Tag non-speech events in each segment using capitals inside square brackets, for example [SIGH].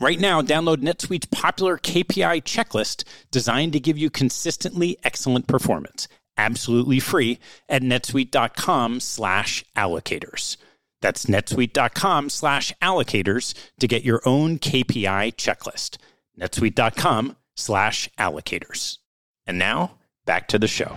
Right now, download NetSuite's popular KPI checklist designed to give you consistently excellent performance, absolutely free at netsuite.com slash allocators. That's netsuite.com slash allocators to get your own KPI checklist. netsuite.com slash allocators. And now, back to the show.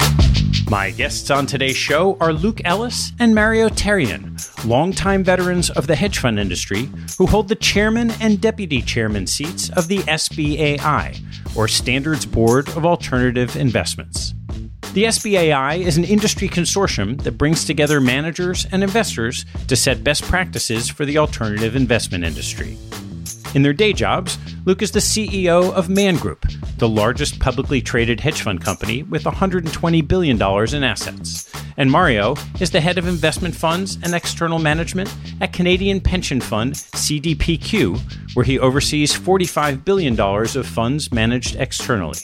My guests on today's show are Luke Ellis and Mario Therrien, longtime veterans of the hedge fund industry who hold the chairman and deputy chairman seats of the SBAI, or Standards Board of Alternative Investments. The SBAI is an industry consortium that brings together managers and investors to set best practices for the alternative investment industry. In their day jobs, Luke is the CEO of Man Group, the largest publicly traded hedge fund company with $120 billion in assets. And Mario is the head of investment funds and external management at Canadian pension fund CDPQ, where he oversees $45 billion of funds managed externally.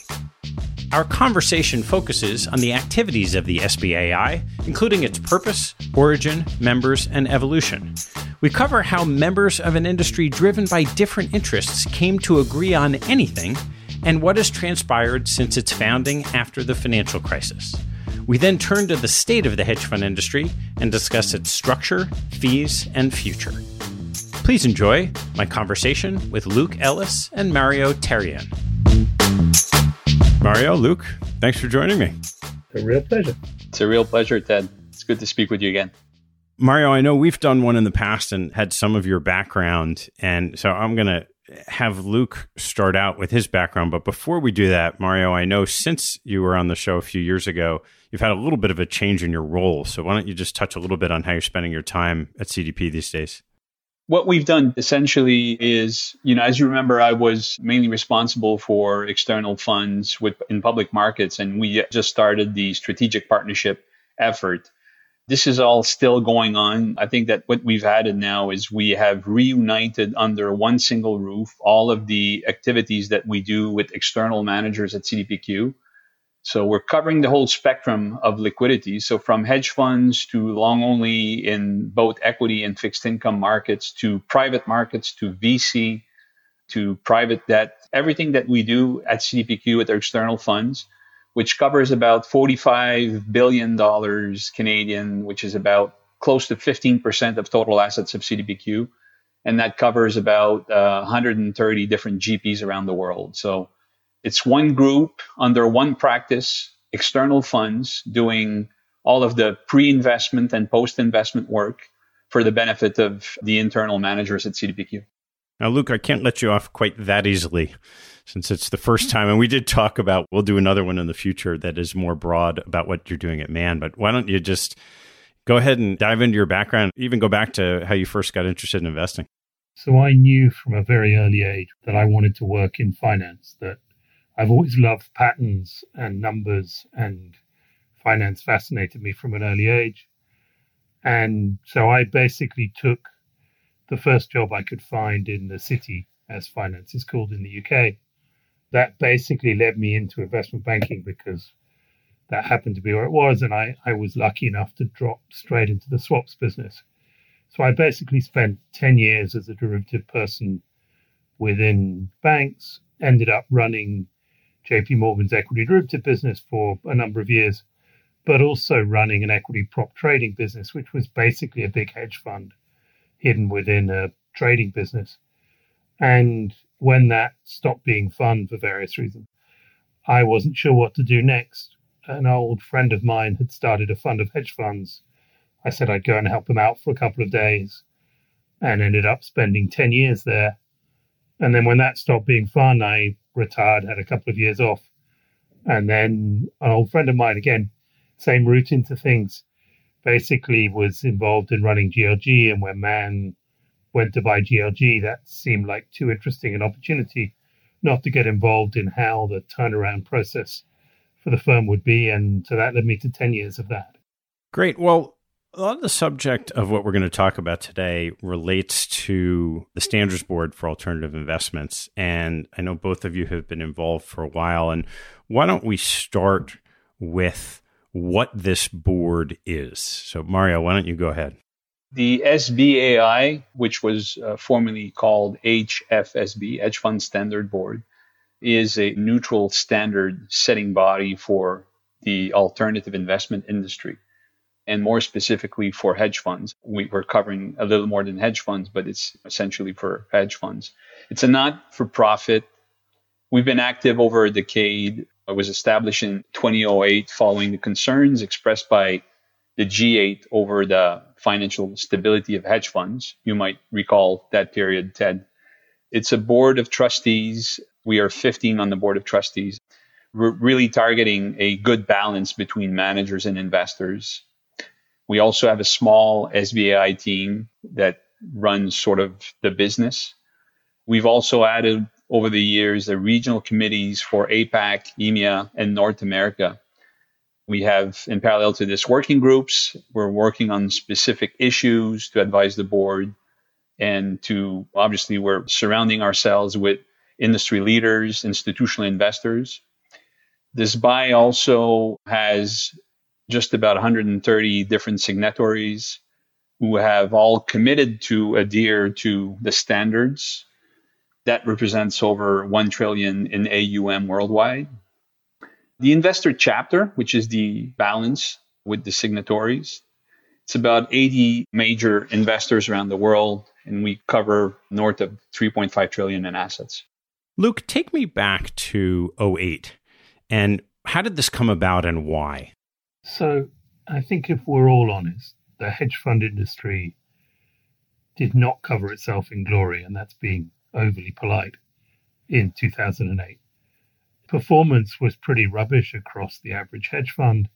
Our conversation focuses on the activities of the SBAI, including its purpose, origin, members, and evolution. We cover how members of an industry driven by different interests came to agree on anything and what has transpired since its founding after the financial crisis. We then turn to the state of the hedge fund industry and discuss its structure, fees, and future. Please enjoy my conversation with Luke Ellis and Mario Therrien. Mario, Luke, thanks for joining me. It's a real pleasure. It's a real pleasure, Ted. It's good to speak with you again. Mario, I know we've done one in the past and had some of your background. And so I'm going to have Luke start out with his background. But before we do that, Mario, I know since you were on the show a few years ago, you've had a little bit of a change in your role. So why don't you just touch a little bit on how you're spending your time at CDP these days? What we've done essentially is, you know, as you remember, I was mainly responsible for external funds with in public markets, and we just started the strategic partnership effort This is all still going on. I think that what we've added now is we have reunited under one single roof all of the activities that we do with external managers at CDPQ. So we're covering the whole spectrum of liquidity. So from hedge funds to long only in both equity and fixed income markets to private markets to VC to private debt, everything that we do at CDPQ with our external funds which covers about $45 billion Canadian, which is about close to 15% of total assets of CDPQ. And that covers about uh, 130 different GPs around the world. So it's one group under one practice, external funds doing all of the pre investment and post investment work for the benefit of the internal managers at CDPQ. Now, Luke, I can't let you off quite that easily since it's the first time. And we did talk about, we'll do another one in the future that is more broad about what you're doing at Man. But why don't you just go ahead and dive into your background, even go back to how you first got interested in investing? So I knew from a very early age that I wanted to work in finance, that I've always loved patterns and numbers, and finance fascinated me from an early age. And so I basically took the first job I could find in the city, as finance is called in the UK. That basically led me into investment banking because that happened to be where it was, and I, I was lucky enough to drop straight into the swaps business. So I basically spent 10 years as a derivative person within banks, ended up running JP Morgan's equity derivative business for a number of years, but also running an equity prop trading business, which was basically a big hedge fund hidden within a trading business. And when that stopped being fun for various reasons, I wasn't sure what to do next. An old friend of mine had started a fund of hedge funds. I said I'd go and help him out for a couple of days and ended up spending 10 years there. And then when that stopped being fun, I retired, had a couple of years off. And then an old friend of mine, again, same route into things, basically was involved in running GLG. And when Man went to buy GLG, that seemed like too interesting an opportunity not to get involved in how the turnaround process for the firm would be. And so that led me to 10 years of that. Great. Well, a lot of the subject of what we're going to talk about today relates to the Standards Board for Alternative Investments. And I know both of you have been involved for a while. And why don't we start with what this board is. So, Mario, why don't you go ahead? The SBAI, which was uh, formerly called HFSB, Hedge Fund Standard Board, is a neutral standard setting body for the alternative investment industry and more specifically for hedge funds. We, are covering a little more than hedge funds, but it's essentially for hedge funds. It's a not for profit. We've been active over a decade it was established in 2008 following the concerns expressed by the G8 over the financial stability of hedge funds. You might recall that period, Ted. It's a board of trustees. We are 15 on the board of trustees. We're really targeting a good balance between managers and investors. We also have a small SBAI team that runs sort of the business. We've also added over the years the regional committees for APAC, EMEA, and North America. We have, in parallel to this, working groups. We're working on specific issues to advise the board and to obviously, we're surrounding ourselves with industry leaders, institutional investors. This buy also has just about 130 different signatories who have all committed to adhere to the standards that represents over 1 trillion in AUM worldwide. The investor chapter, which is the balance with the signatories, it's about 80 major investors around the world, and we cover north of 3.5 trillion in assets. Luke, take me back to 08. And how did this come about and why? So, I think if we're all honest, the hedge fund industry did not cover itself in glory, and that's being overly polite, in 2008. Performance was pretty rubbish across the average hedge fund,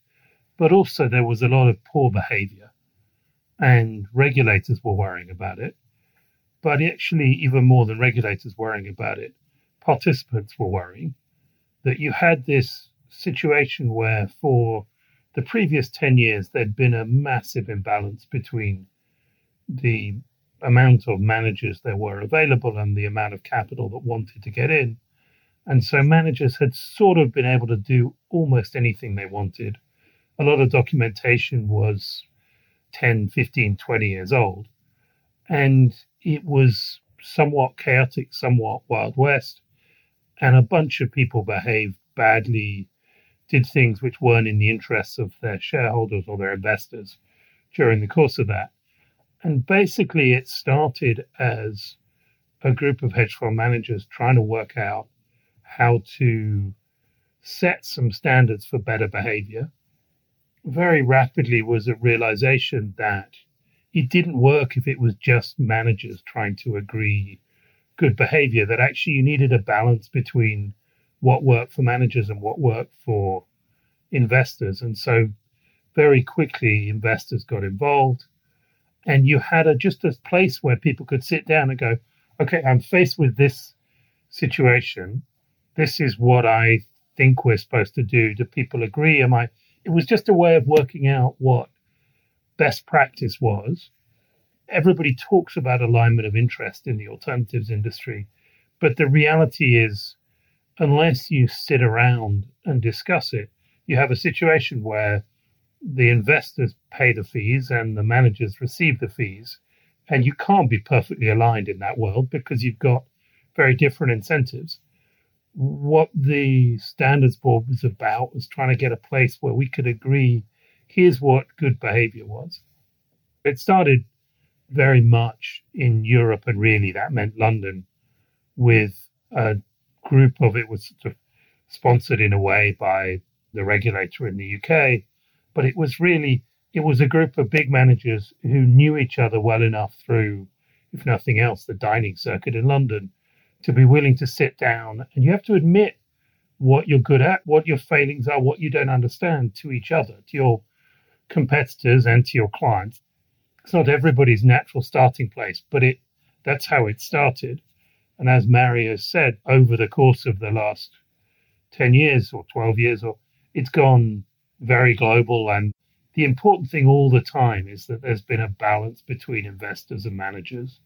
but also there was a lot of poor behavior, and regulators were worrying about it. But actually, even more than regulators worrying about it, participants were worrying that you had this situation where, for the previous 10 years, there'd been a massive imbalance between the amount of managers there were available and the amount of capital that wanted to get in. And so managers had sort of been able to do almost anything they wanted. A lot of documentation was 10, 15, 20 years old. And it was somewhat chaotic, somewhat Wild West. And a bunch of people behaved badly, did things which weren't in the interests of their shareholders or their investors during the course of that. And basically, it started as a group of hedge fund managers trying to work out how to set some standards for better behavior. Very rapidly was a realization that it didn't work if it was just managers trying to agree good behavior, that actually you needed a balance between what worked for managers and what worked for investors. And so very quickly investors got involved and you had a just a place where people could sit down and go, okay, I'm faced with this situation. This is what I think we're supposed to do. Do people agree? Am I? It was just a way of working out what best practice was. Everybody talks about alignment of interest in the alternatives industry, but the reality is, unless you sit around and discuss it, you have a situation where the investors pay the fees and the managers receive the fees. And you can't be perfectly aligned in that world because you've got very different incentives. What the standards board was about was trying to get a place where we could agree here's what good behavior was. It started very much in Europe, and really that meant London, with a group of it was sort of sponsored in a way by the regulator in the UK but it was really it was a group of big managers who knew each other well enough through, if nothing else, the dining circuit in London, to be willing to sit down and you have to admit what you're good at, what your failings are, what you don't understand to each other, to your competitors and to your clients. It's not everybody's natural starting place, but it that's how it started. And as Mario said, over the course of the last 10 years or 12 years, or it's gone very global. And the important thing all the time is that there's been a balance between investors and managers,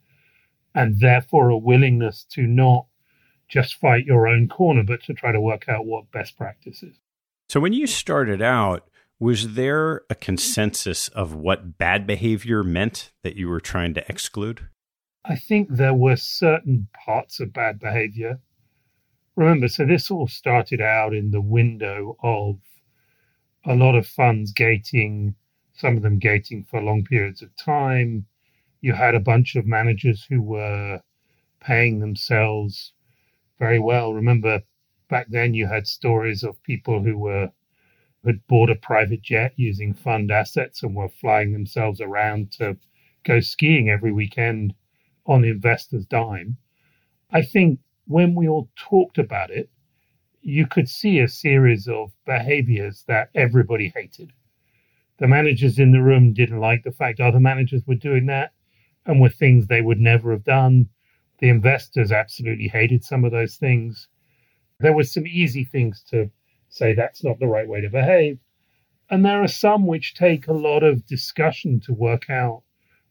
and therefore a willingness to not just fight your own corner, but to try to work out what best practice is. So when you started out, was there a consensus of what bad behavior meant that you were trying to exclude? I think there were certain parts of bad behavior. Remember, so this all started out in the window of a lot of funds gating, some of them gating for long periods of time. You had a bunch of managers who were paying themselves very well. Remember, back then you had stories of people who were had bought a private jet using fund assets and were flying themselves around to go skiing every weekend on investors' dime. I think when we all talked about it, you could see a series of behaviors that everybody hated. The managers in the room didn't like the fact other managers were doing that and were things they would never have done. The investors absolutely hated some of those things. There were some easy things to say that's not the right way to behave. And there are some which take a lot of discussion to work out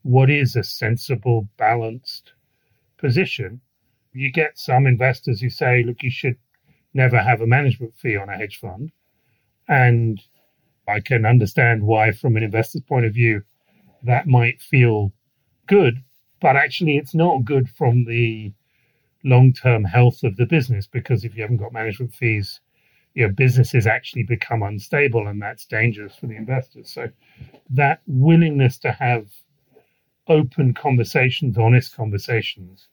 what is a sensible, balanced position. You get some investors who say, look, you should never have a management fee on a hedge fund. And I can understand why, from an investor's point of view, that might feel good, but actually, it's not good from the long term health of the business because if you haven't got management fees, your business businesses actually become unstable and that's dangerous for the investors. So, that willingness to have open conversations, honest conversations,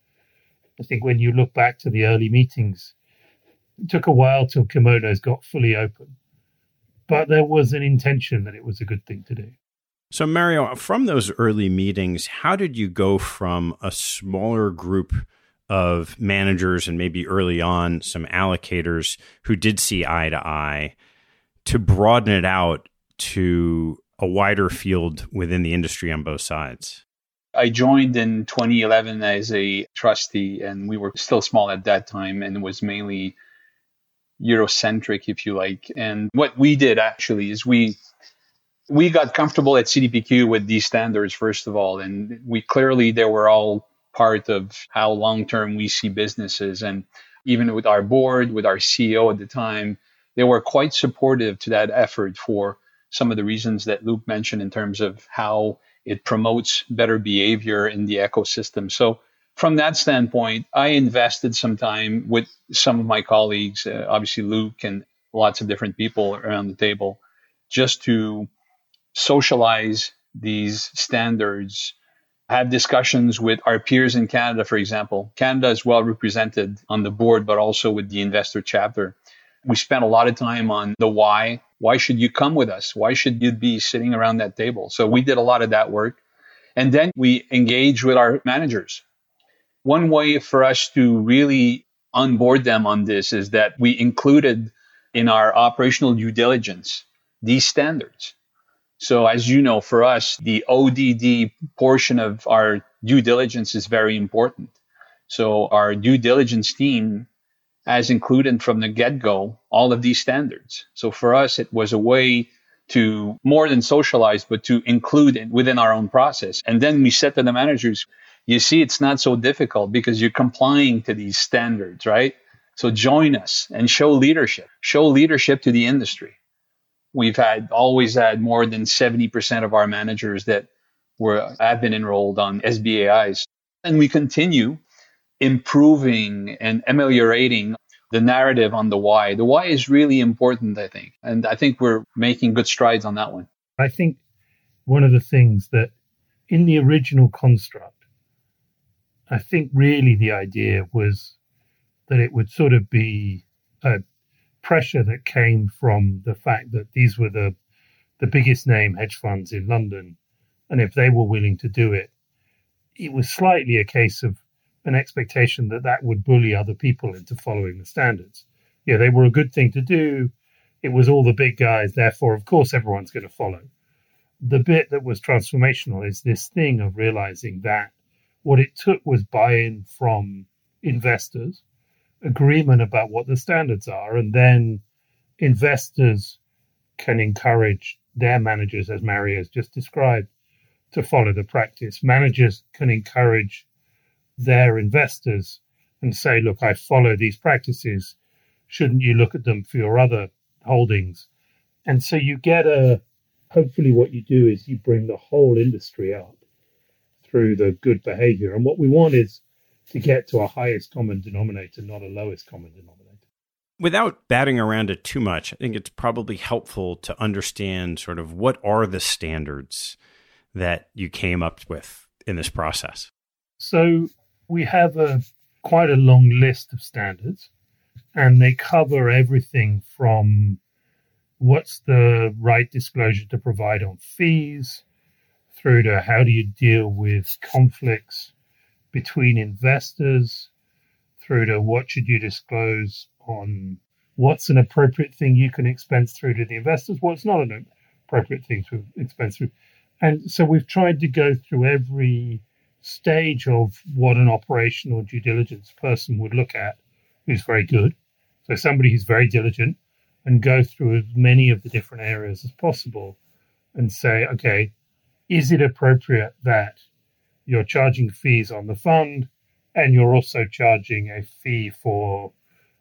I think when you look back to the early meetings, it took a while till kimonos got fully open, but there was an intention that it was a good thing to do. So, Mario, from those early meetings, how did you go from a smaller group of managers and maybe early on some allocators who did see eye to eye to broaden it out to a wider field within the industry on both sides? I joined in 2011 as a trustee, and we were still small at that time, and was mainly Eurocentric, if you like. And what we did actually is we we got comfortable at CDPQ with these standards, first of all, and we clearly, they were all part of how long term we see businesses. And even with our board, with our CEO at the time, they were quite supportive to that effort for some of the reasons that Luke mentioned in terms of how it promotes better behavior in the ecosystem. So, from that standpoint, I invested some time with some of my colleagues, uh, obviously Luke and lots of different people around the table, just to socialize these standards, have discussions with our peers in Canada, for example. Canada is well represented on the board, but also with the investor chapter. We spent a lot of time on the why. Why should you come with us? Why should you be sitting around that table? So we did a lot of that work. And then we engage with our managers. One way for us to really onboard them on this is that we included in our operational due diligence these standards. So as you know, for us, the ODD portion of our due diligence is very important. So our due diligence team has included from the get-go all of these standards. So for us, it was a way to more than socialize, but to include it within our own process. And then we said to the managers, you see, it's not so difficult because you're complying to these standards, right? So join us and show leadership, show leadership to the industry we've had always had more than 70% of our managers that were have been enrolled on SBAIs. And we continue improving and ameliorating the narrative on the why. The why is really important, I think. And I think we're making good strides on that one. I think one of the things that in the original construct, I think really the idea was that it would sort of be a pressure that came from the fact that these were the the biggest name hedge funds in London, and if they were willing to do it, it was slightly a case of an expectation that that would bully other people into following the standards. Yeah, they were a good thing to do. It was all the big guys, therefore, of course, everyone's going to follow. The bit that was transformational is this thing of realizing that what it took was buy in from investors agreement about what the standards are, and then investors can encourage their managers, as Mario has just described, to follow the practice. Managers can encourage their investors and say, look, I follow these practices. Shouldn't you look at them for your other holdings? And so you get a, hopefully, what you do is you bring the whole industry up through the good behavior. And what we want is to get to a highest common denominator, not a lowest common denominator. Without batting around it too much, I think it's probably helpful to understand sort of what are the standards that you came up with in this process. So we have a quite a long list of standards, and they cover everything from what's the right disclosure to provide on fees through to how do you deal with conflicts between investors through to what should you disclose on what's an appropriate thing you can expense through to the investors, what's not an appropriate thing to expense through. And so we've tried to go through every stage of what an operational due diligence person would look at who's very good. So somebody who's very diligent and go through as many of the different areas as possible and say, okay, is it appropriate that you're charging fees on the fund and you're also charging a fee for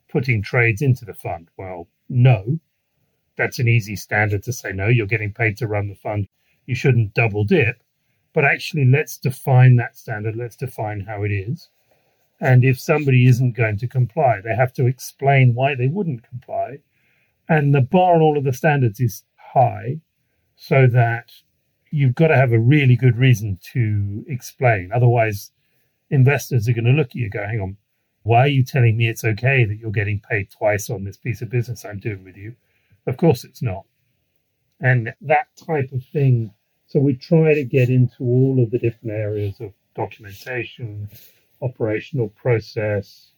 putting trades into the fund. Well, no. That's an easy standard to say no, you're getting paid to run the fund. You shouldn't double dip. But actually, let's define that standard. Let's define how it is. And if somebody isn't going to comply, they have to explain why they wouldn't comply. And the bar on all of the standards is high so that you've got to have a really good reason to explain. Otherwise, investors are going to look at you go, hang on, oh, why are you telling me it's okay that you're getting paid twice on this piece of business I'm doing with you? Of course it's not. And that type of thing. So we try to get into all of the different areas of documentation, operational process.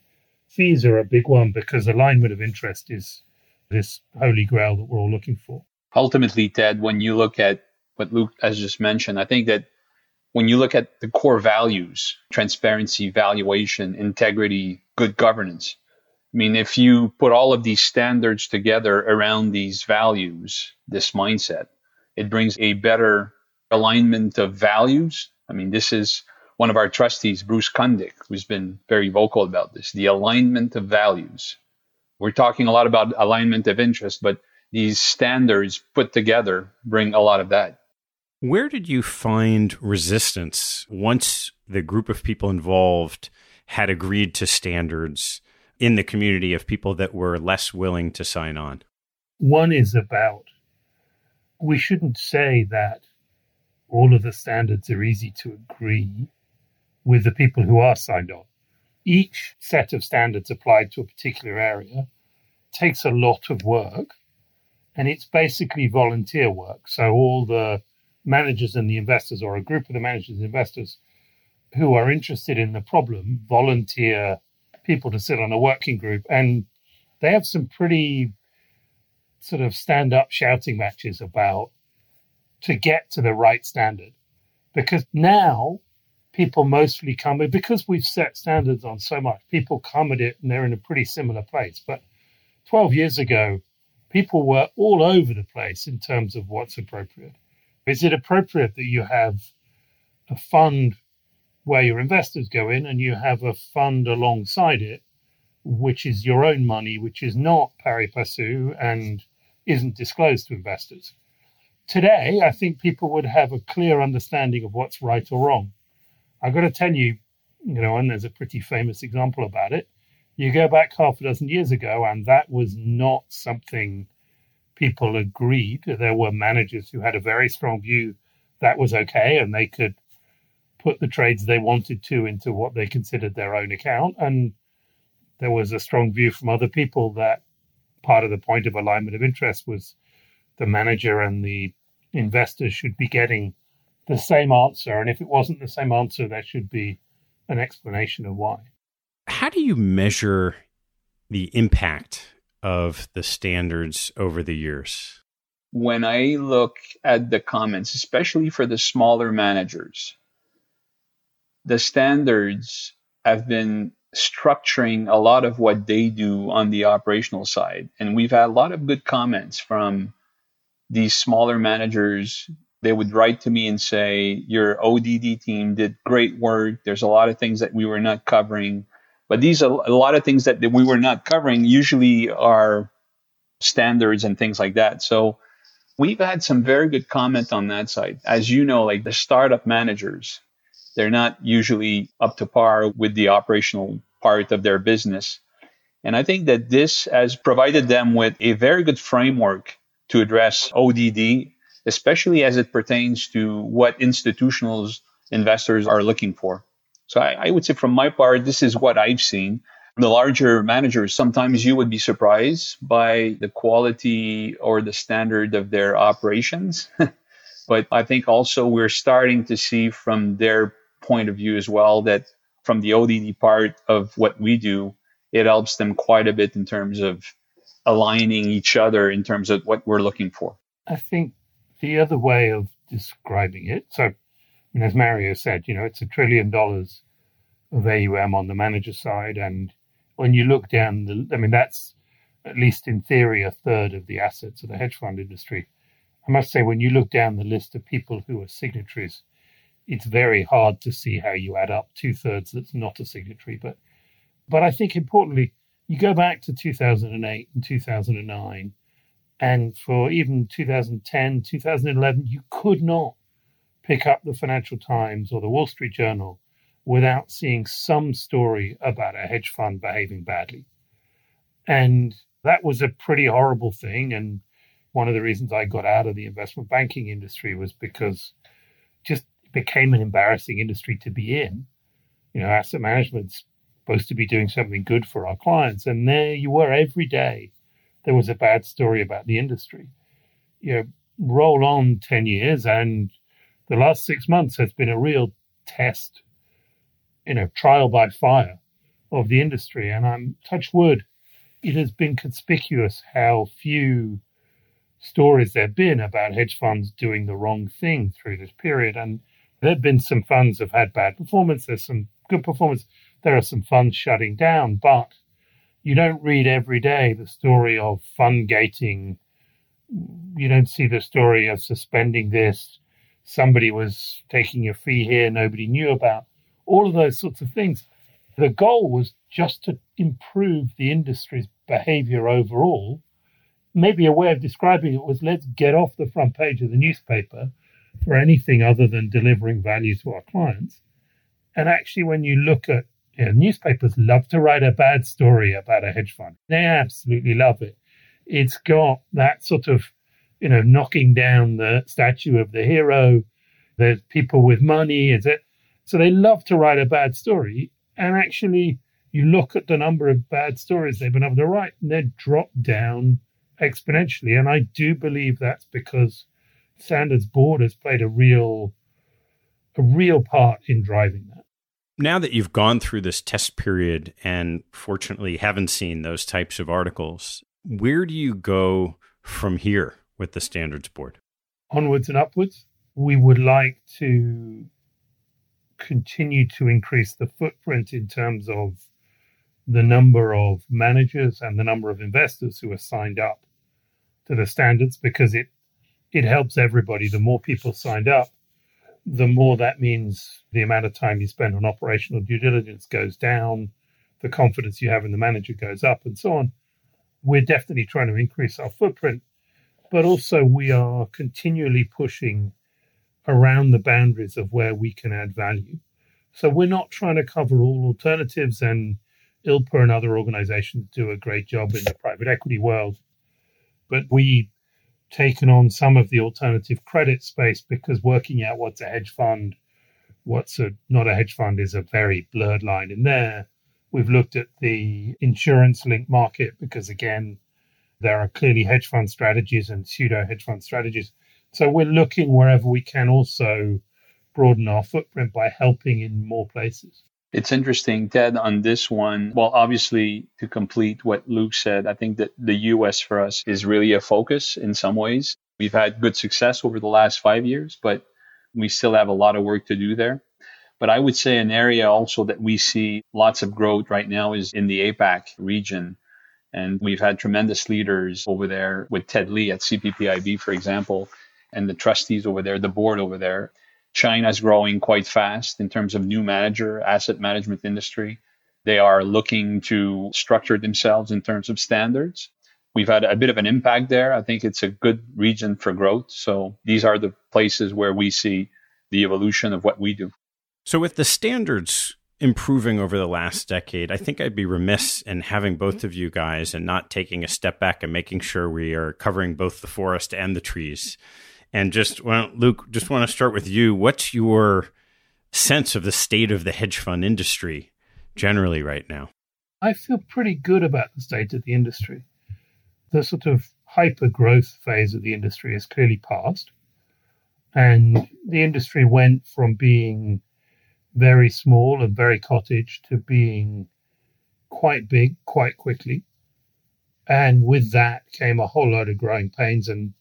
Fees are a big one because alignment of interest is this holy grail that we're all looking for. Ultimately, Ted, when you look at what Luke has just mentioned. I think that when you look at the core values, transparency, valuation, integrity, good governance, I mean, if you put all of these standards together around these values, this mindset, It brings a better alignment of values. I mean, this is one of our trustees, Bruce Cundick, who's been very vocal about this the alignment of values. We're talking a lot about alignment of interest, but these standards put together bring a lot of that. Where did you find resistance once the group of people involved had agreed to standards in the community of people that were less willing to sign on? One is about we shouldn't say that all of the standards are easy to agree with the people who are signed on. Each set of standards applied to a particular area takes a lot of work and it's basically volunteer work. So all the managers and the investors, or a group of the managers and investors who are interested in the problem, volunteer people to sit on a working group, and they have some pretty sort of stand up shouting matches about to get to the right standard. Because now people mostly come because we've set standards on so much, people come at it and they're in a pretty similar place. But 12 years ago, people were all over the place in terms of what's appropriate. Is it appropriate that you have a fund where your investors go in and you have a fund alongside it, which is your own money, which is not pari passu and isn't disclosed to investors? Today, I think people would have a clear understanding of what's right or wrong. I've got to tell you, you know, and there's a pretty famous example about it. You go back half a dozen years ago, and that was not something people agreed. There were managers who had a very strong view that was okay, and they could put the trades they wanted to into what they considered their own account. And there was a strong view from other people that part of the point of alignment of interest was the manager and the investors should be getting the same answer. And if it wasn't the same answer, there should be an explanation of why. How do you measure the impact of the standards over the years? When I look at the comments, especially for the smaller managers, the standards have been structuring a lot of what they do on the operational side. And we've had a lot of good comments from these smaller managers. They would write to me and say, Your ODD team did great work. There's a lot of things that we were not covering. But these are a lot of things that we were not covering usually are standards and things like that. So we've had some very good comment on that side. As you know, like the startup managers, they're not usually up to par with the operational part of their business. And I think that this has provided them with a very good framework to address ODD, especially as it pertains to what institutional investors are looking for. So I, I would say from my part, this is what I've seen. The larger managers, sometimes you would be surprised by the quality or the standard of their operations. [LAUGHS] but I think also we're starting to see from their point of view as well that from the ODD part of what we do, it helps them quite a bit in terms of aligning each other in terms of what we're looking for. I think the other way of describing it, so and as Mario said, you know, it's a trillion dollars of AUM on the manager side. And when you look down the, I mean, that's at least in theory a third of the assets of the hedge fund industry. I must say, when you look down the list of people who are signatories, it's very hard to see how you add up two thirds that's not a signatory. But, but I think importantly, you go back to 2008 and 2009, and for even 2010, 2011, you could not pick up the Financial Times or the Wall Street Journal without seeing some story about a hedge fund behaving badly. And that was a pretty horrible thing. And one of the reasons I got out of the investment banking industry was because just became an embarrassing industry to be in. You know, asset management's supposed to be doing something good for our clients. And there you were every day. There was a bad story about the industry. You know, roll on 10 years and the last six months has been a real test, you know, trial by fire of the industry. And I'm touch wood, it has been conspicuous how few stories there have been about hedge funds doing the wrong thing through this period. And there have been some funds have had bad performance. There's some good performance. There are some funds shutting down, but you don't read every day the story of fund gating you don't see the story of suspending this. Somebody was taking a fee here nobody knew about. All of those sorts of things. The goal was just to improve the industry's behavior overall. Maybe a way of describing it was let's get off the front page of the newspaper for anything other than delivering value to our clients. And actually, when you look at know, newspapers, love to write a bad story about a hedge fund. They absolutely love it. It's got that sort of, you know, knocking down the statue of the hero. There's people with money. Is it? So they love to write a bad story. And actually, you look at the number of bad stories they've been able to write, and they're dropped down exponentially. And I do believe that's because Standards Board has played a real, a real part in driving that. Now that you've gone through this test period and fortunately haven't seen those types of articles, where do you go from here with the Standards Board? Onwards and upwards. We would like to continue to increase the footprint in terms of the number of managers and the number of investors who are signed up to the standards because it it helps everybody. The more people signed up, the more that means the amount of time you spend on operational due diligence goes down, the confidence you have in the manager goes up, and so on. We're definitely trying to increase our footprint, but also we are continually pushing around the boundaries of where we can add value. So we're not trying to cover all alternatives, and ILPA and other organizations do a great job in the private equity world. But we taken on some of the alternative credit space because working out what's a hedge fund, what's a not a hedge fund is a very blurred line in there. We've looked at the insurance link market because again, there are clearly hedge fund strategies and pseudo hedge fund strategies. So we're looking wherever we can also broaden our footprint by helping in more places. It's interesting, Ted, on this one. Well, obviously, to complete what Luke said, I think that the US for us is really a focus in some ways. We've had good success over the last five years, but we still have a lot of work to do there. But I would say an area also that we see lots of growth right now is in the APAC region. And we've had tremendous leaders over there with Ted Lee at CPPIB, for example, and the trustees over there, the board over there China is growing quite fast in terms of new manager, asset management industry. They are looking to structure themselves in terms of standards. We've had a bit of an impact there. I think it's a good region for growth. So these are the places where we see the evolution of what we do. So, with the standards improving over the last decade, I think I'd be remiss in having both of you guys and not taking a step back and making sure we are covering both the forest and the trees. And just, well, Luke, just want to start with you. What's your sense of the state of the hedge fund industry generally right now? I feel pretty good about the state of the industry. The sort of hyper growth phase of the industry is clearly past. And the industry went from being very small and very cottage to being quite big quite quickly. And with that came a whole load of growing pains and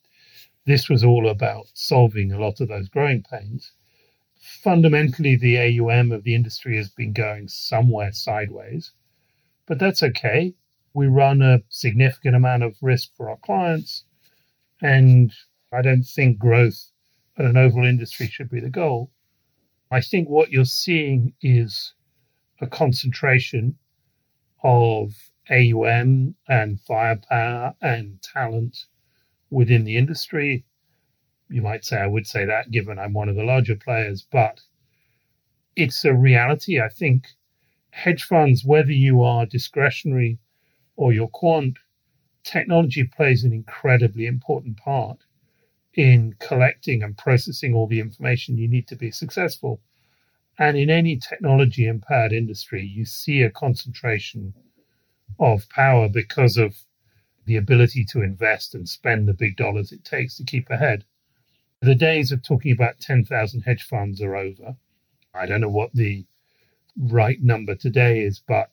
this was all about solving a lot of those growing pains. Fundamentally, the AUM of the industry has been going somewhere sideways, but that's okay. We run a significant amount of risk for our clients, and I don't think growth at an overall industry should be the goal. I think what you're seeing is a concentration of AUM and firepower and talent within the industry. You might say I would say that given I'm one of the larger players, but it's a reality. I think hedge funds, whether you are discretionary or you're quant, technology plays an incredibly important part in collecting and processing all the information you need to be successful. And in any technology empowered industry, you see a concentration of power because of the ability to invest and spend the big dollars it takes to keep ahead. The days of talking about 10,000 hedge funds are over. I don't know what the right number today is, but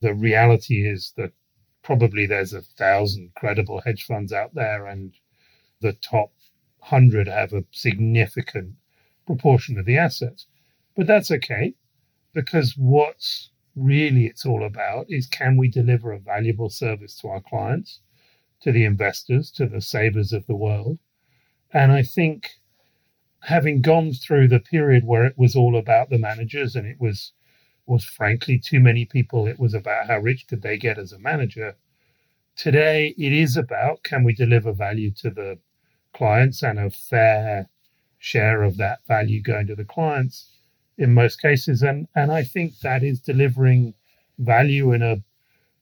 the reality is that probably there's a thousand credible hedge funds out there, and the top hundred have a significant proportion of the assets. But that's okay because what's really it's all about is can we deliver a valuable service to our clients to the investors, to the savers of the world. And I think having gone through the period where it was all about the managers and it was was frankly too many people it was about how rich could they get as a manager today it is about can we deliver value to the clients and a fair share of that value going to the clients in most cases. And and I think that is delivering value in a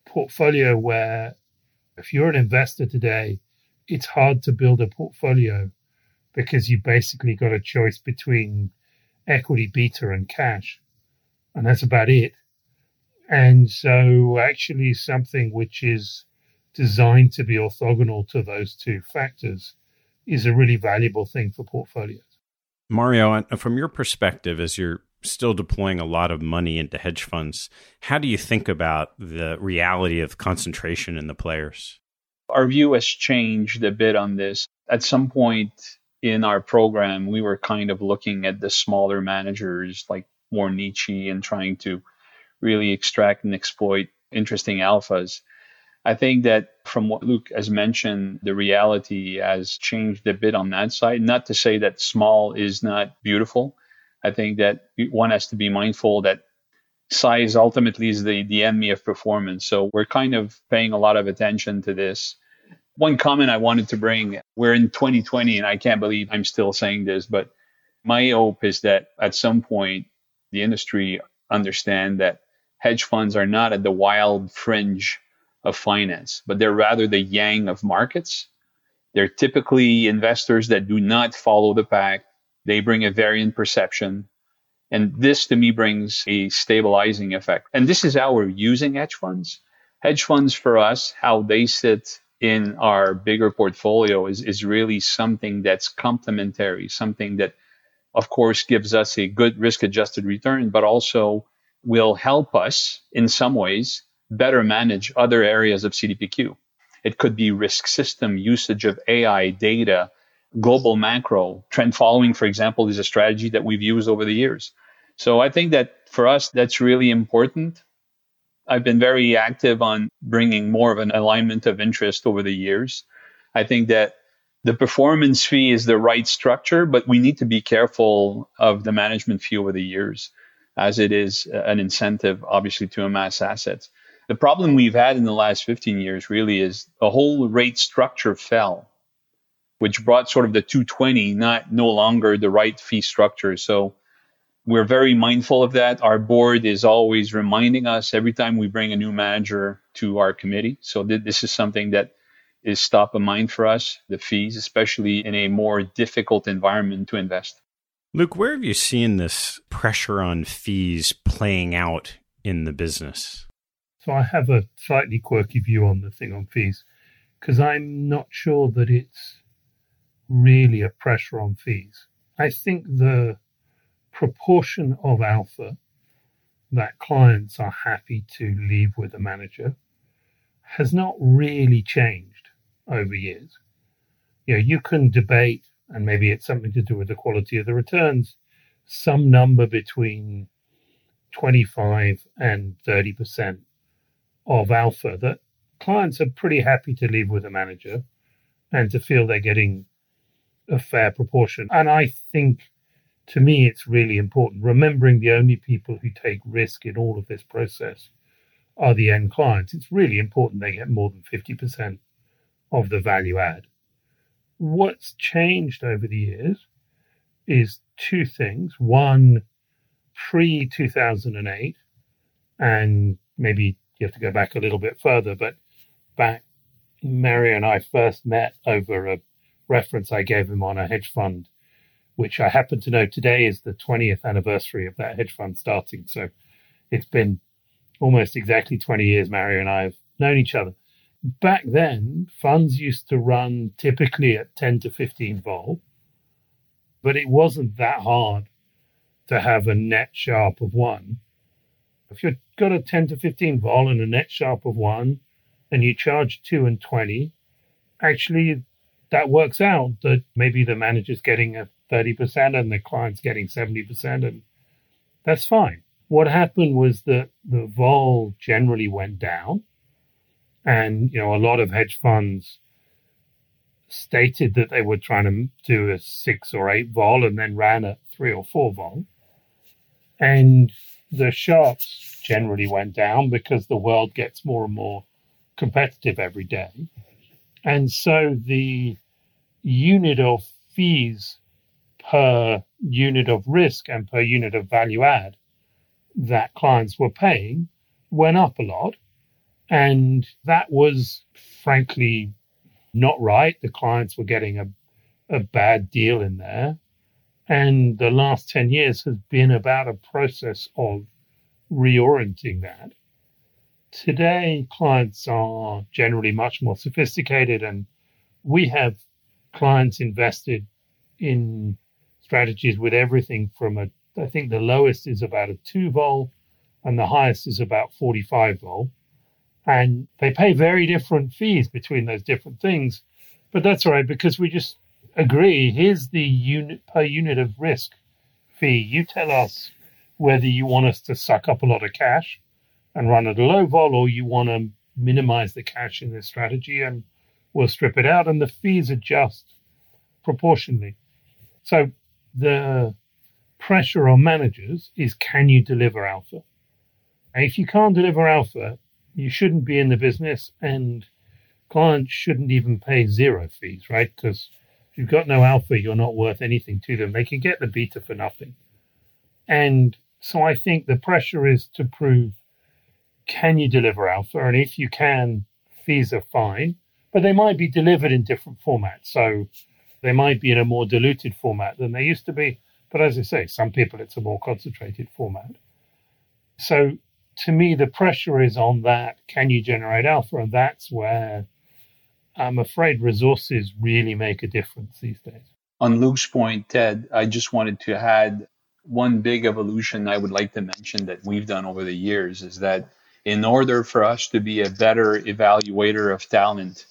portfolio where if you're an investor today it's hard to build a portfolio because you basically got a choice between equity beta and cash. And that's about it. And so actually something which is designed to be orthogonal to those two factors is a really valuable thing for portfolios. Mario, from your perspective, as you're still deploying a lot of money into hedge funds, how do you think about the reality of concentration in the players? Our view has changed a bit on this. At some point in our program, we were kind of looking at the smaller managers like more niche and trying to really extract and exploit interesting alphas. I think that from what Luke has mentioned, the reality has changed a bit on that side. Not to say that small is not beautiful. I think that one has to be mindful that size ultimately is the, the enemy of performance. So we're kind of paying a lot of attention to this. One comment I wanted to bring we're in 2020, and I can't believe I'm still saying this, but my hope is that at some point the industry understand that hedge funds are not at the wild fringe of finance, but they're rather the yang of markets. They're typically investors that do not follow the pack. They bring a variant perception. And this to me brings a stabilizing effect. And this is how we're using hedge funds. Hedge funds for us, how they sit in our bigger portfolio is, is really something that's complementary, something that, of course, gives us a good risk adjusted return, but also will help us in some ways better manage other areas of CDPQ. It could be risk system usage of AI data, global macro. Trend following, for example, is a strategy that we've used over the years. So I think that for us, that's really important. I've been very active on bringing more of an alignment of interest over the years. I think that the performance fee is the right structure, but we need to be careful of the management fee over the years, as it is an incentive, obviously, to amass assets. The problem we've had in the last 15 years really is the whole rate structure fell, which brought sort of the 220 not no longer the right fee structure. So we're very mindful of that. Our board is always reminding us every time we bring a new manager to our committee. So th- this is something that is top of mind for us, the fees, especially in a more difficult environment to invest. Luke, where have you seen this pressure on fees playing out in the business? So I have a slightly quirky view on the thing on fees because I'm not sure that it's really a pressure on fees. I think the proportion of alpha that clients are happy to leave with a manager has not really changed over years. You know, you can debate, and maybe it's something to do with the quality of the returns, some number between 25 and 30 percent of alpha that clients are pretty happy to leave with a manager and to feel they're getting a fair proportion. And I think to me, it's really important. Remembering the only people who take risk in all of this process are the end clients. It's really important they get more than 50% of the value add. What's changed over the years is two things. One, pre 2008, and maybe you have to go back a little bit further, but back Mario and I first met over a reference I gave him on a hedge fund, which I happen to know today is the 20th anniversary of that hedge fund starting. So it's been almost exactly 20 years Mario and I have known each other. Back then, funds used to run typically at 10 to 15 vol, but it wasn't that hard to have a net Sharpe of one if you've got a 10 to 15 vol and a net Sharpe of one, and you charge two and 20, actually that works out that maybe the manager's getting a 30% and the client's getting 70%, and that's fine. What happened was that the vol generally went down, and you know a lot of hedge funds stated that they were trying to do a six or eight vol and then ran a three or four vol. And the Sharpes generally went down because the world gets more and more competitive every day. And so the unit of fees per unit of risk and per unit of value add that clients were paying went up a lot. And that was frankly not right. The clients were getting a, a bad deal in there. And the last 10 years has been about a process of reorienting that. Today, clients are generally much more sophisticated, and we have clients invested in strategies with everything from a, I think the lowest is about a 2 vol and the highest is about 45 vol. And they pay very different fees between those different things. But that's all right because we just agree here's the unit per unit of risk fee. You tell us whether you want us to suck up a lot of cash and run at a low vol or you want to minimize the cash in this strategy and we'll strip it out and the fees adjust proportionally. So the pressure on managers is can you deliver alpha? And if you can't deliver alpha, you shouldn't be in the business and clients shouldn't even pay zero fees, right? Because if you've got no alpha, you're not worth anything to them. They can get the beta for nothing. And so I think the pressure is to prove can you deliver alpha? And if you can, fees are fine, but they might be delivered in different formats. So they might be in a more diluted format than they used to be. But as I say, some people it's a more concentrated format. So to me, the pressure is on that. Can you generate alpha? And that's where I'm afraid resources really make a difference these days. On Luke's point, Ted, I just wanted to add one big evolution I would like to mention that we've done over the years is that in order for us to be a better evaluator of talent,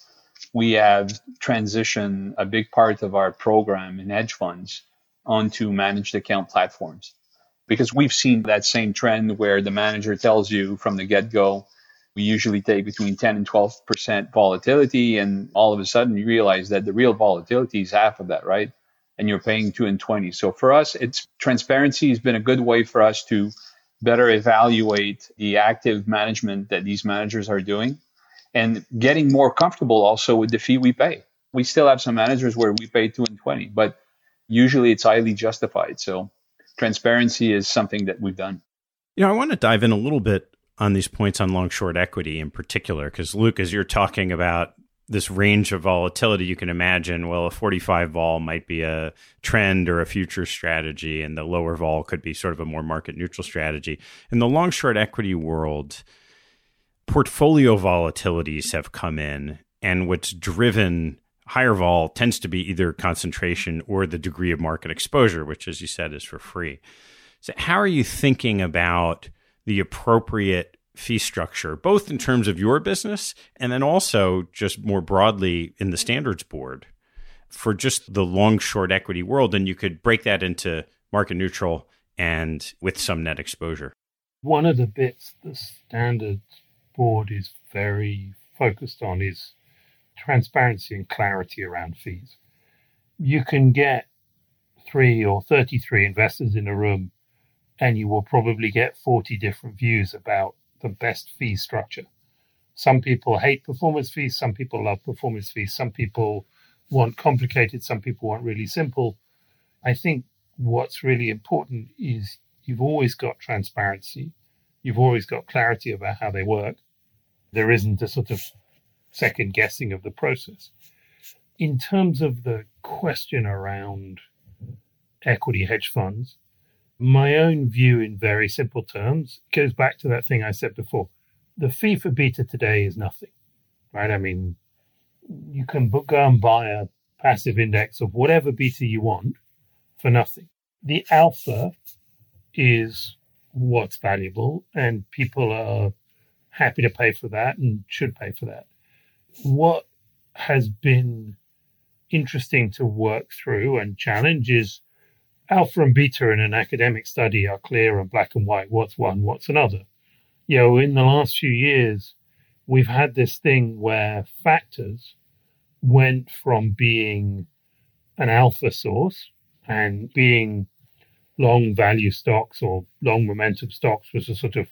we have transitioned a big part of our program in hedge funds onto managed account platforms because we've seen that same trend where the manager tells you from the get go, we usually take between 10 and 12% volatility. And all of a sudden you realize that the real volatility is half of that, right? And you're paying two and 20. So for us, it's transparency has been a good way for us to better evaluate the active management that these managers are doing and getting more comfortable also with the fee we pay. We still have some managers where we pay two and 20, but usually it's highly justified. So transparency is something that we've done. You know, I want to dive in a little bit on these points on long short equity in particular, because Luke, as you're talking about this range of volatility, you can imagine, well, a 45 vol might be a trend or a future strategy, and the lower vol could be sort of a more market neutral strategy. In the long short equity world, portfolio volatilities have come in, and what's driven higher vol tends to be either concentration or the degree of market exposure, which, as you said, is for free. So, how are you thinking about the appropriate fee structure, both in terms of your business and then also just more broadly in the standards board for just the long short equity world? And you could break that into market neutral and with some net exposure. One of the bits the standards board is very focused on is transparency and clarity around fees. You can get three or 33 investors in a room, and you will probably get 40 different views about the best fee structure. Some people hate performance fees, some people love performance fees, some people want complicated, some people want really simple. I think what's really important is you've always got transparency, you've always got clarity about how they work. There isn't a sort of second guessing of the process. In terms of the question around equity hedge funds, my own view in very simple terms goes back to that thing I said before. The fee for beta today is nothing, right? I mean, you can go and buy a passive index of whatever beta you want for nothing. The alpha is what's valuable, and people are happy to pay for that and should pay for that what has been interesting to work through and challenge is alpha and beta in an academic study are clear and black and white. What's one, what's another? You know, in the last few years, we've had this thing where factors went from being an alpha source and being long value stocks or long momentum stocks was a sort of,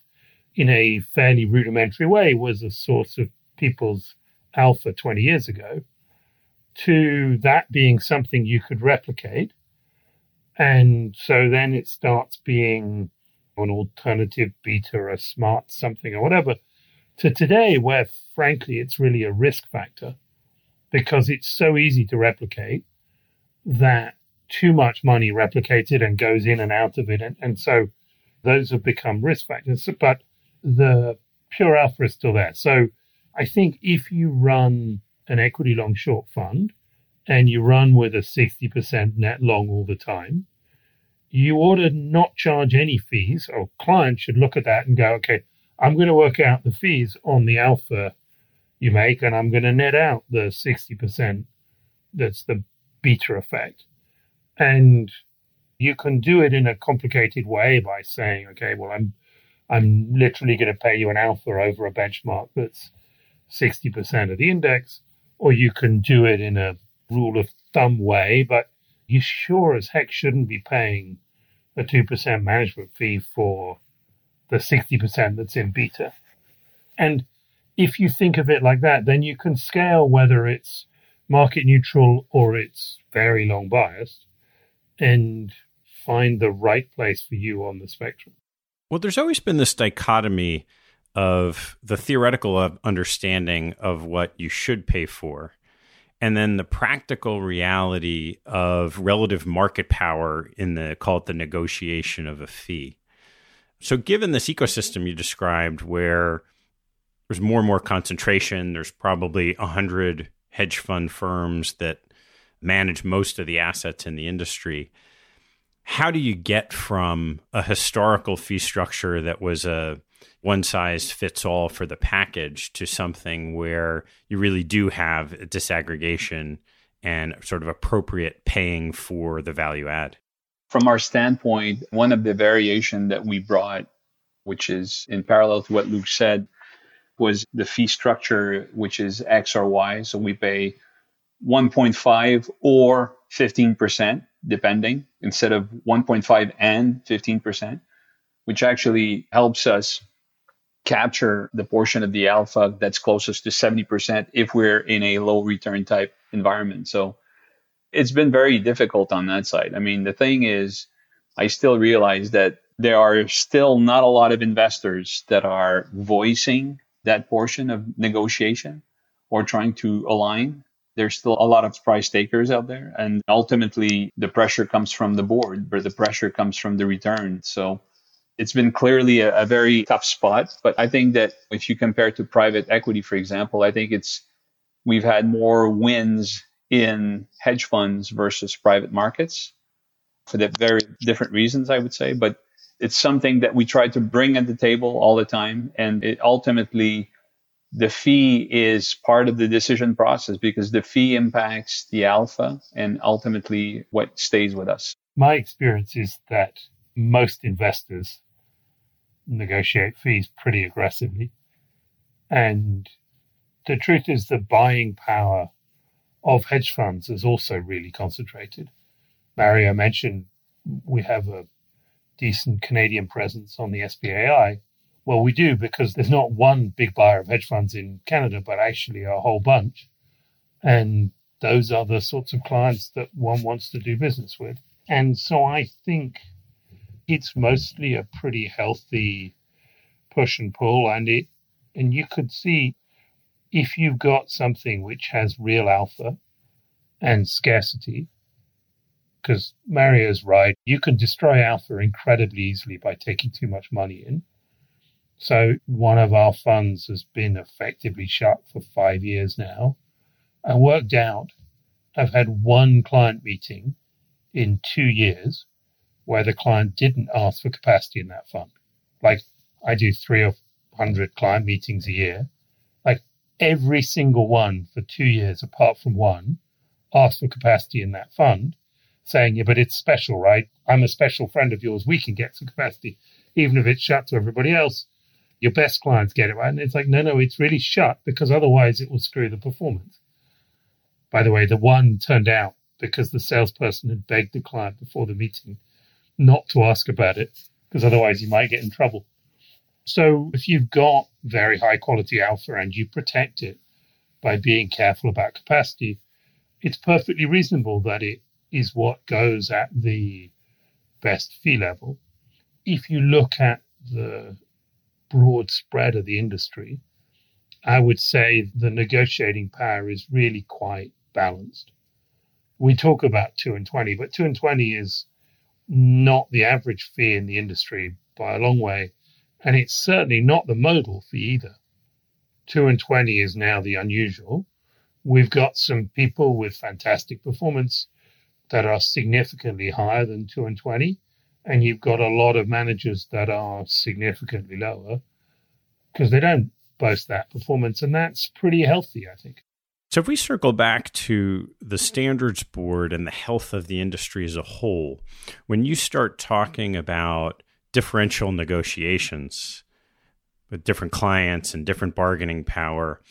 in a fairly rudimentary way, was a source of people's alpha 20 years ago, to that being something you could replicate. And so then it starts being an alternative beta, a smart something or whatever, to today, where frankly it's really a risk factor because it's so easy to replicate that too much money replicated and goes in and out of it. And, and so those have become risk factors, but the pure alpha is still there. So I think if you run an equity long short fund and you run with a 60% net long all the time, you ought to not charge any fees, or clients should look at that and go, okay, I'm going to work out the fees on the alpha you make, and I'm going to net out the 60% that's the beta effect. And you can do it in a complicated way by saying, okay, well, I'm I'm literally going to pay you an alpha over a benchmark that's 60% of the index, or you can do it in a rule of thumb way, but you sure as heck shouldn't be paying a 2% management fee for the 60% that's in beta. And if you think of it like that, then you can scale whether it's market neutral or it's very long biased and find the right place for you on the spectrum. Well, there's always been this dichotomy of the theoretical understanding of what you should pay for and then the practical reality of relative market power in the call it the negotiation of a fee. So given this ecosystem you described where there's more and more concentration, there's probably a 100 hedge fund firms that manage most of the assets in the industry. How do you get from a historical fee structure that was a one size fits all for the package to something where you really do have disaggregation and sort of appropriate paying for the value add? From our standpoint, one of the variation that we brought, which is in parallel to what Luke said, was the fee structure, which is X or Y. So we pay 1.5 or 15%, depending, instead of 1.5 and 15%, which actually helps us capture the portion of the alpha that's closest to 70% if we're in a low return type environment. So it's been very difficult on that side. I mean, the thing is, I still realize that there are still not a lot of investors that are voicing that portion of negotiation or trying to align. There's still a lot of price takers out there. And ultimately, the pressure comes from the board, but the pressure comes from the return. So it's been clearly a, a, very tough spot. But I think that if you compare to private equity, for example, I think it's we've had more wins in hedge funds versus private markets for the very different reasons, I would say. But it's something that we try to bring at the table all the time. And it ultimately, the fee is part of the decision process because the fee impacts the alpha and ultimately what stays with us. My experience is that most investors negotiate fees pretty aggressively. And the truth is, the buying power of hedge funds is also really concentrated. Mario mentioned we have a decent Canadian presence on the SBAI. Well, we do because there's not one big buyer of hedge funds in Canada, but actually a whole bunch. And those are the sorts of clients that one wants to do business with. And so I think it's mostly a pretty healthy push and pull, and it and you could see if you've got something which has real alpha and scarcity, because Mario's right, you can destroy alpha incredibly easily by taking too much money in. So one of our funds has been effectively shut for five years now and worked out. I've had one client meeting in two years where the client didn't ask for capacity in that fund. Like I do three or hundred client meetings a year. Like every single one for two years, apart from one, asked for capacity in that fund, saying, yeah, but it's special, right? I'm a special friend of yours. We can get some capacity, even if it's shut to everybody else. Your best clients get it, right? And it's like, no, no, it's really shut because otherwise it will screw the performance. By the way, the one turned out because the salesperson had begged the client before the meeting not to ask about it, because otherwise you might get in trouble. So if you've got very high quality alpha and you protect it by being careful about capacity, it's perfectly reasonable that it is what goes at the best fee level. If you look at the broad spread of the industry, I would say the negotiating power is really quite balanced. We talk about 2 and 20, but 2 and 20 is not the average fee in the industry by a long way, and it's certainly not the modal fee either. 2 and 20 is now the unusual. We've got some people with fantastic performance that are significantly higher than 2 and 20, and you've got a lot of managers that are significantly lower because they don't boast that performance, and that's pretty healthy, I think. So, if we circle back to the standards board and the health of the industry as a whole, when you start talking about differential negotiations with different clients and different bargaining power,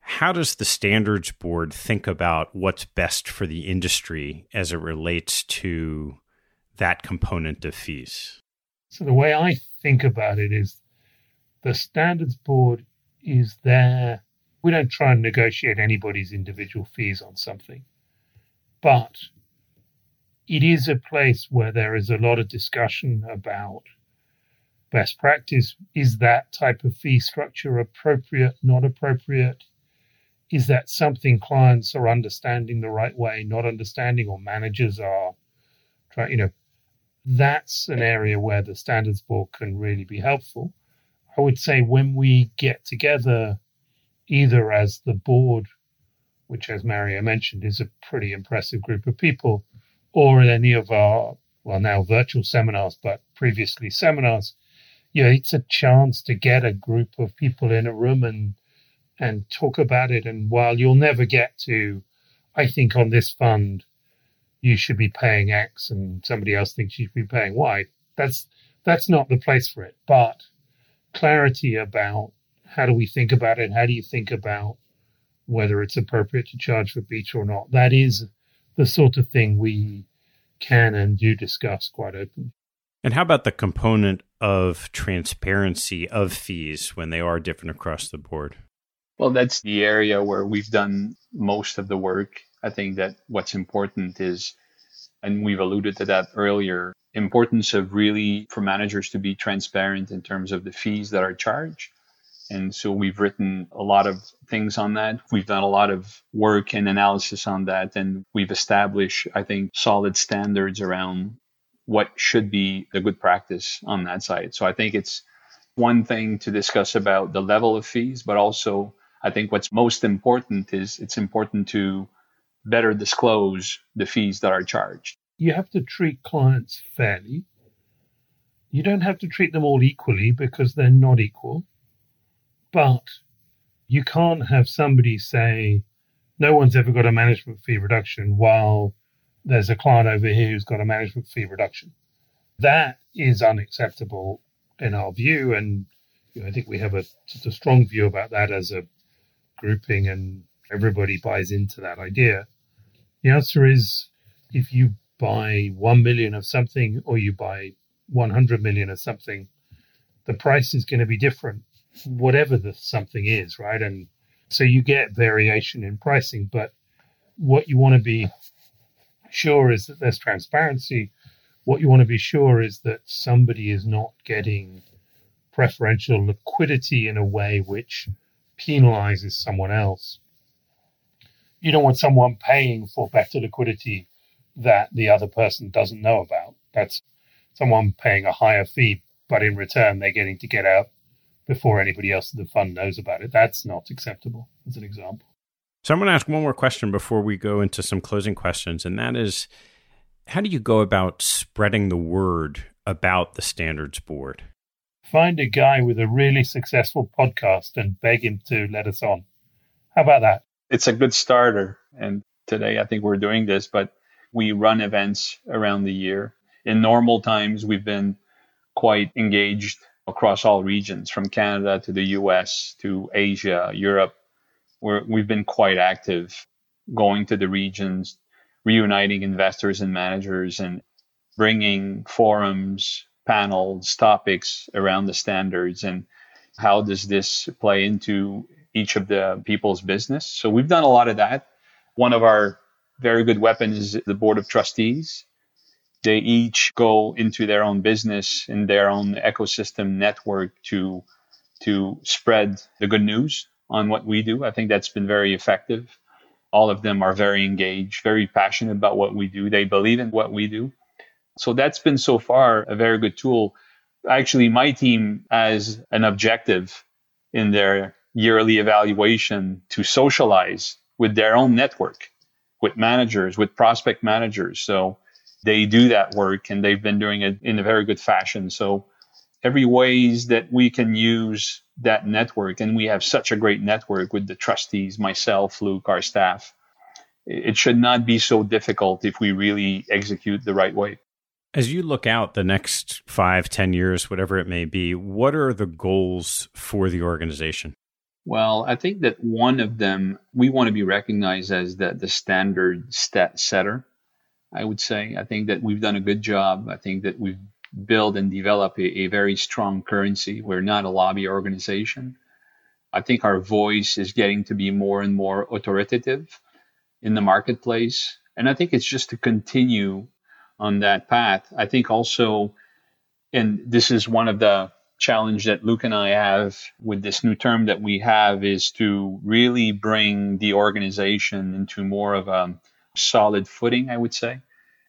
how does the standards board think about what's best for the industry as it relates to that component of fees? So, the way I think about it is the standards board is there. We don't try and negotiate anybody's individual fees on something, but it is a place where there is a lot of discussion about best practice. Is that type of fee structure appropriate, not appropriate? Is that something clients are understanding the right way, not understanding, or managers are trying, you know, that's an area where the standards board can really be helpful. I would say when we get together, either as the board, which, as Mario mentioned, is a pretty impressive group of people, or in any of our, well, now virtual seminars, but previously seminars, you know, it's a chance to get a group of people in a room and and talk about it. And while you'll never get to, I think on this fund, you should be paying X, and somebody else thinks you should be paying Y. That's that's not the place for it. But clarity about how do we think about it? How do you think about whether it's appropriate to charge for beta or not? That is the sort of thing we can and do discuss quite openly. And how about the component of transparency of fees when they are different across the board? Well, that's the area where we've done most of the work. I think that what's important is, and we've alluded to that earlier, importance of really for managers to be transparent in terms of the fees that are charged. And so we've written a lot of things on that. We've done a lot of work and analysis on that. And we've established, I think, solid standards around what should be the good practice on that side. So I think it's one thing to discuss about the level of fees, but also I think what's most important is it's important to better disclose the fees that are charged you have to treat clients fairly. You don't have to treat them all equally because they're not equal. But you can't have somebody say, no one's ever got a management fee reduction while there's a client over here who's got a management fee reduction. That is unacceptable in our view. And you know, I think we have a, a strong view about that as a grouping, and everybody buys into that idea. The answer is if you buy 1 million of something or you buy 100 million of something, the price is going to be different, whatever the something is, right? And so you get variation in pricing, but what you want to be sure is that there's transparency. What you want to be sure is that somebody is not getting preferential liquidity in a way which penalizes someone else. You don't want someone paying for better liquidity that the other person doesn't know about. That's someone paying a higher fee, but in return they're getting to get out before anybody else in the fund knows about it. That's not acceptable, as an example. So I'm going to ask one more question before we go into some closing questions, and that is how do you go about spreading the word about the standards board? Find a guy with a really successful podcast and beg him to let us on. How about that? It's a good starter. And today I think we're doing this, but we run events around the year. In normal times, we've been quite engaged across all regions, from Canada to the US to Asia, Europe. We've been quite active. going to the regions, reuniting investors and managers, and bringing forums, panels, topics around the standards, and how does this play into each of the people's business. So we've done a lot of that. One of our very good weapons is the board of trustees. They each go into their own business in their own ecosystem network to to spread the good news on what we do. I think that's been very effective. All of them are very engaged, very passionate about what we do. They believe in what we do. So that's been so far a very good tool. Actually, my team has an objective in their yearly evaluation to socialize with their own network, with managers, with prospect managers. So they do that work and they've been doing it in a very good fashion. So every ways that we can use that network, and we have such a great network with the trustees, myself, Luke, our staff. It should not be so difficult if we really execute the right way. As you look out the next five, ten years, whatever it may be, what are the goals for the organization? Well, I think that one of them, we want to be recognized as the, the standard stat setter. I would say. I think that we've done a good job. I think that we've built and developed a, a very strong currency. We're not a lobby organization. I think our voice is getting to be more and more authoritative in the marketplace. And I think it's just to continue on that path. I think also, and this is one of the challenge that Luke and I have with this new term that we have is to really bring the organization into more of a solid footing, I would say.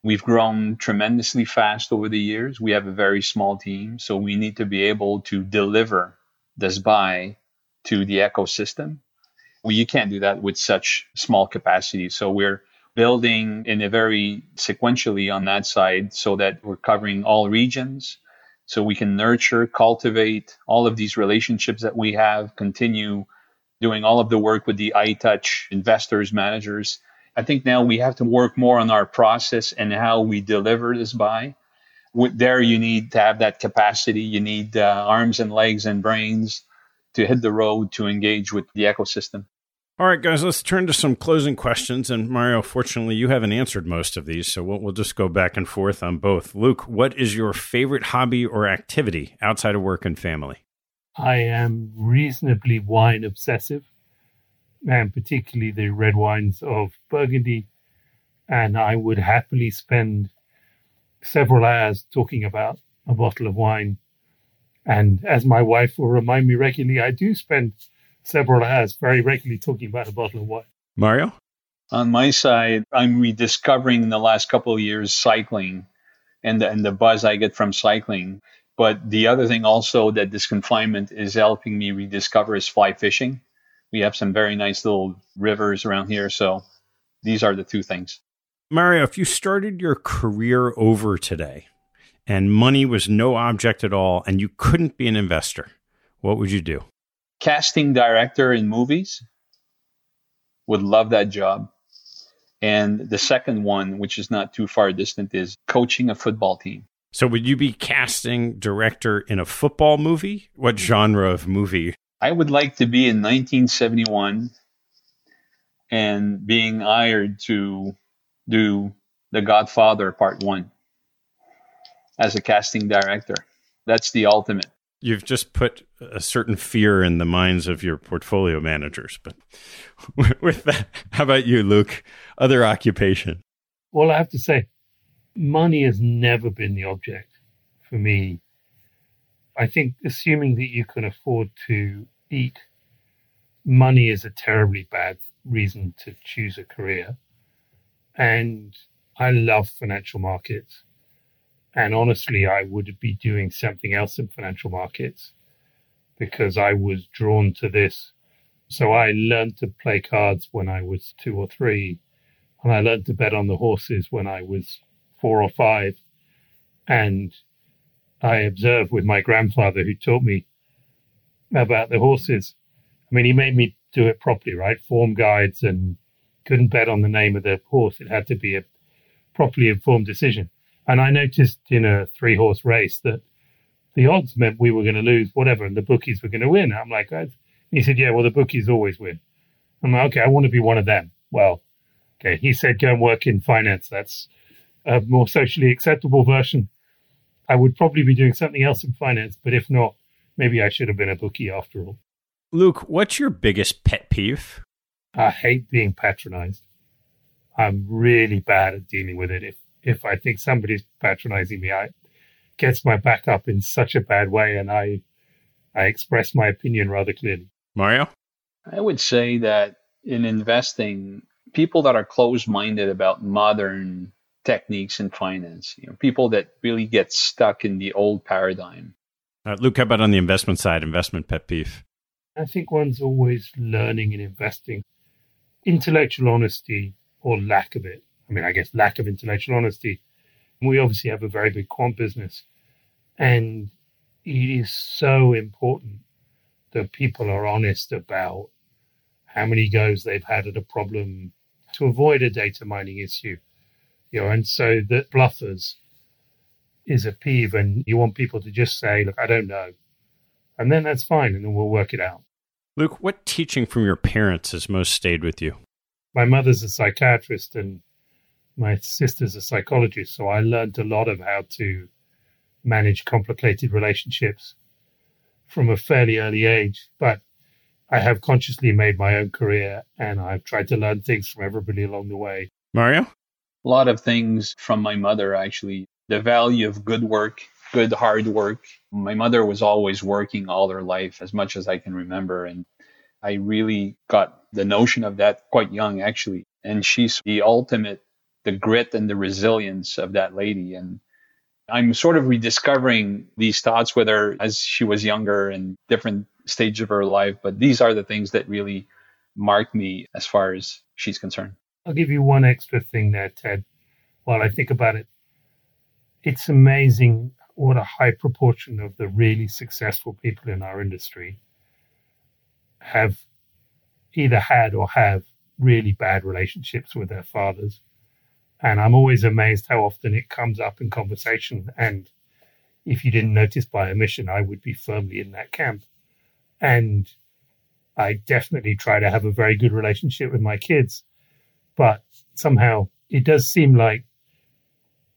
We've grown tremendously fast over the years. We have a very small team, so we need to be able to deliver this buy to the ecosystem. Well, you can't do that with such small capacity. So we're building in a very sequentially on that side so that we're covering all regions so we can nurture, cultivate all of these relationships that we have, continue doing all of the work with the iTouch investors, managers. I think now we have to work more on our process and how we deliver this buy. With there, you need to have that capacity. You need uh, arms and legs and brains to hit the road to engage with the ecosystem. All right, guys, let's turn to some closing questions. And Mario, fortunately, you haven't answered most of these, so we'll, we'll, just go back and forth on both. Luke, what is your favorite hobby or activity outside of work and family? I am reasonably wine obsessive, and particularly the red wines of Burgundy. And I would happily spend several hours talking about a bottle of wine. And as my wife will remind me regularly, I do spend several hours very regularly talking about a bottle of wine. Mario? On my side, I'm rediscovering in the last couple of years cycling and the, and the buzz I get from cycling. But the other thing also that this confinement is helping me rediscover is fly fishing. We have some very nice little rivers around here. So these are the two things. Mario, if you started your career over today and money was no object at all and you couldn't be an investor, what would you do? casting director in movies. Would love that job. And the second one, which is not too far distant, is coaching a football team. So, would you be casting director in a football movie? What genre of movie? I would like to be in 1971 and being hired to do The Godfather Part 1 as a casting director. That's the ultimate you've just put a certain fear in the minds of your portfolio managers. But [LAUGHS] with that, how about you, Luke? Other occupation? Well, I have to say, money has never been the object for me. I think assuming that you can afford to eat, money is a terribly bad reason to choose a career. And I love financial markets. And honestly, I would be doing something else in financial markets because I was drawn to this. So I learned to play cards when I was two or three, and I learned to bet on the horses when I was four or five. And I observed with my grandfather who taught me about the horses. I mean, he made me do it properly, right? Form guides and couldn't bet on the name of the horse. It had to be a properly informed decision. And I noticed in a three horse race that the odds meant we were going to lose whatever and the bookies were going to win. I'm like, he said, yeah, well, the bookies always win. I'm like, okay, I want to be one of them. Well, Okay, he said go and work in finance. That's a more socially acceptable version. I would probably be doing something else in finance, but if not, maybe I should have been a bookie after all. Luke, what's your biggest pet peeve? I hate being patronized. I'm really bad at dealing with it. If if I think somebody's patronizing me, I gets my back up in such a bad way, and I I express my opinion rather clearly. Mario, I would say that in investing, people that are closed-minded about modern techniques in finance, you know, people that really get stuck in the old paradigm. Uh, Luke, how about on the investment side, investment pet peeve? I think one's always learning and investing. Intellectual honesty or lack of it. I mean, I guess lack of intellectual honesty. We obviously have a very big quant business, and it is so important that people are honest about how many goes they've had at a problem to avoid a data mining issue. You know, and so that bluffers is a peeve, and you want people to just say, "Look, I don't know," and then that's fine, and then we'll work it out. Luke, what teaching from your parents has most stayed with you? My mother's a psychiatrist, and my sister's a psychologist, so I learned a lot of how to manage complicated relationships from a fairly early age. But I have consciously made my own career and I've tried to learn things from everybody along the way. Mario? A lot of things from my mother, actually. The value of good work, good hard work. My mother was always working all her life, as much as I can remember. And I really got the notion of that quite young, actually. And she's the ultimate, the grit and the resilience of that lady. And I'm sort of rediscovering these thoughts with her as she was younger and different stage of her life. But these are the things that really mark me as far as she's concerned. I'll give you one extra thing there, Ted, while I think about it. It's amazing what a high proportion of the really successful people in our industry have either had or have really bad relationships with their fathers. And I'm always amazed how often it comes up in conversation. And if you didn't notice by omission, I would be firmly in that camp. And I definitely try to have a very good relationship with my kids. But somehow it does seem like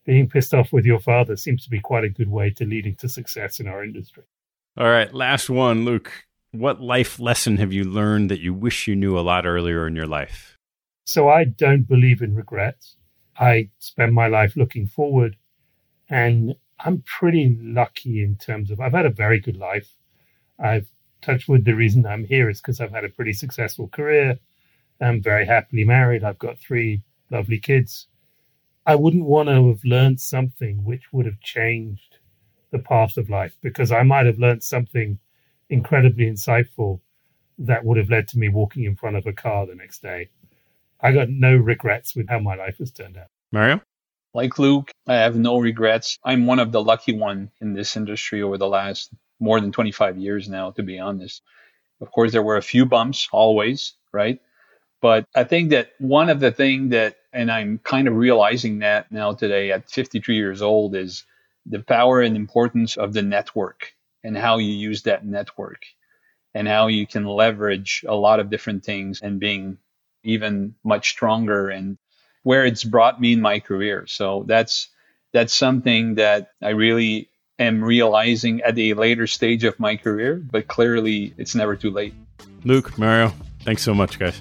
being pissed off with your father seems to be quite a good way to leading to success in our industry. All right, last one, Luke. What life lesson have you learned that you wish you knew a lot earlier in your life? So I don't believe in regrets. I spend my life looking forward and I'm pretty lucky in terms of I've had a very good life. I've touched wood. The reason I'm here is because I've had a pretty successful career. I'm very happily married. I've got three lovely kids. I wouldn't want to have learned something which would have changed the path of life because I might have learned something incredibly insightful that would have led to me walking in front of a car the next day. I got no regrets with how my life has turned out. Mario? Like Luke, I have no regrets. I'm one of the lucky one in this industry over the last more than 25 years now, to be honest. Of course, there were a few bumps always, right? But I think that one of the things that, and I'm kind of realizing that now today at 53 years old, is the power and importance of the network and how you use that network and how you can leverage a lot of different things and being even much stronger and where it's brought me in my career. So that's that's something that I really am realizing at a later stage of my career, but clearly it's never too late. Luke, Mario, thanks so much, guys.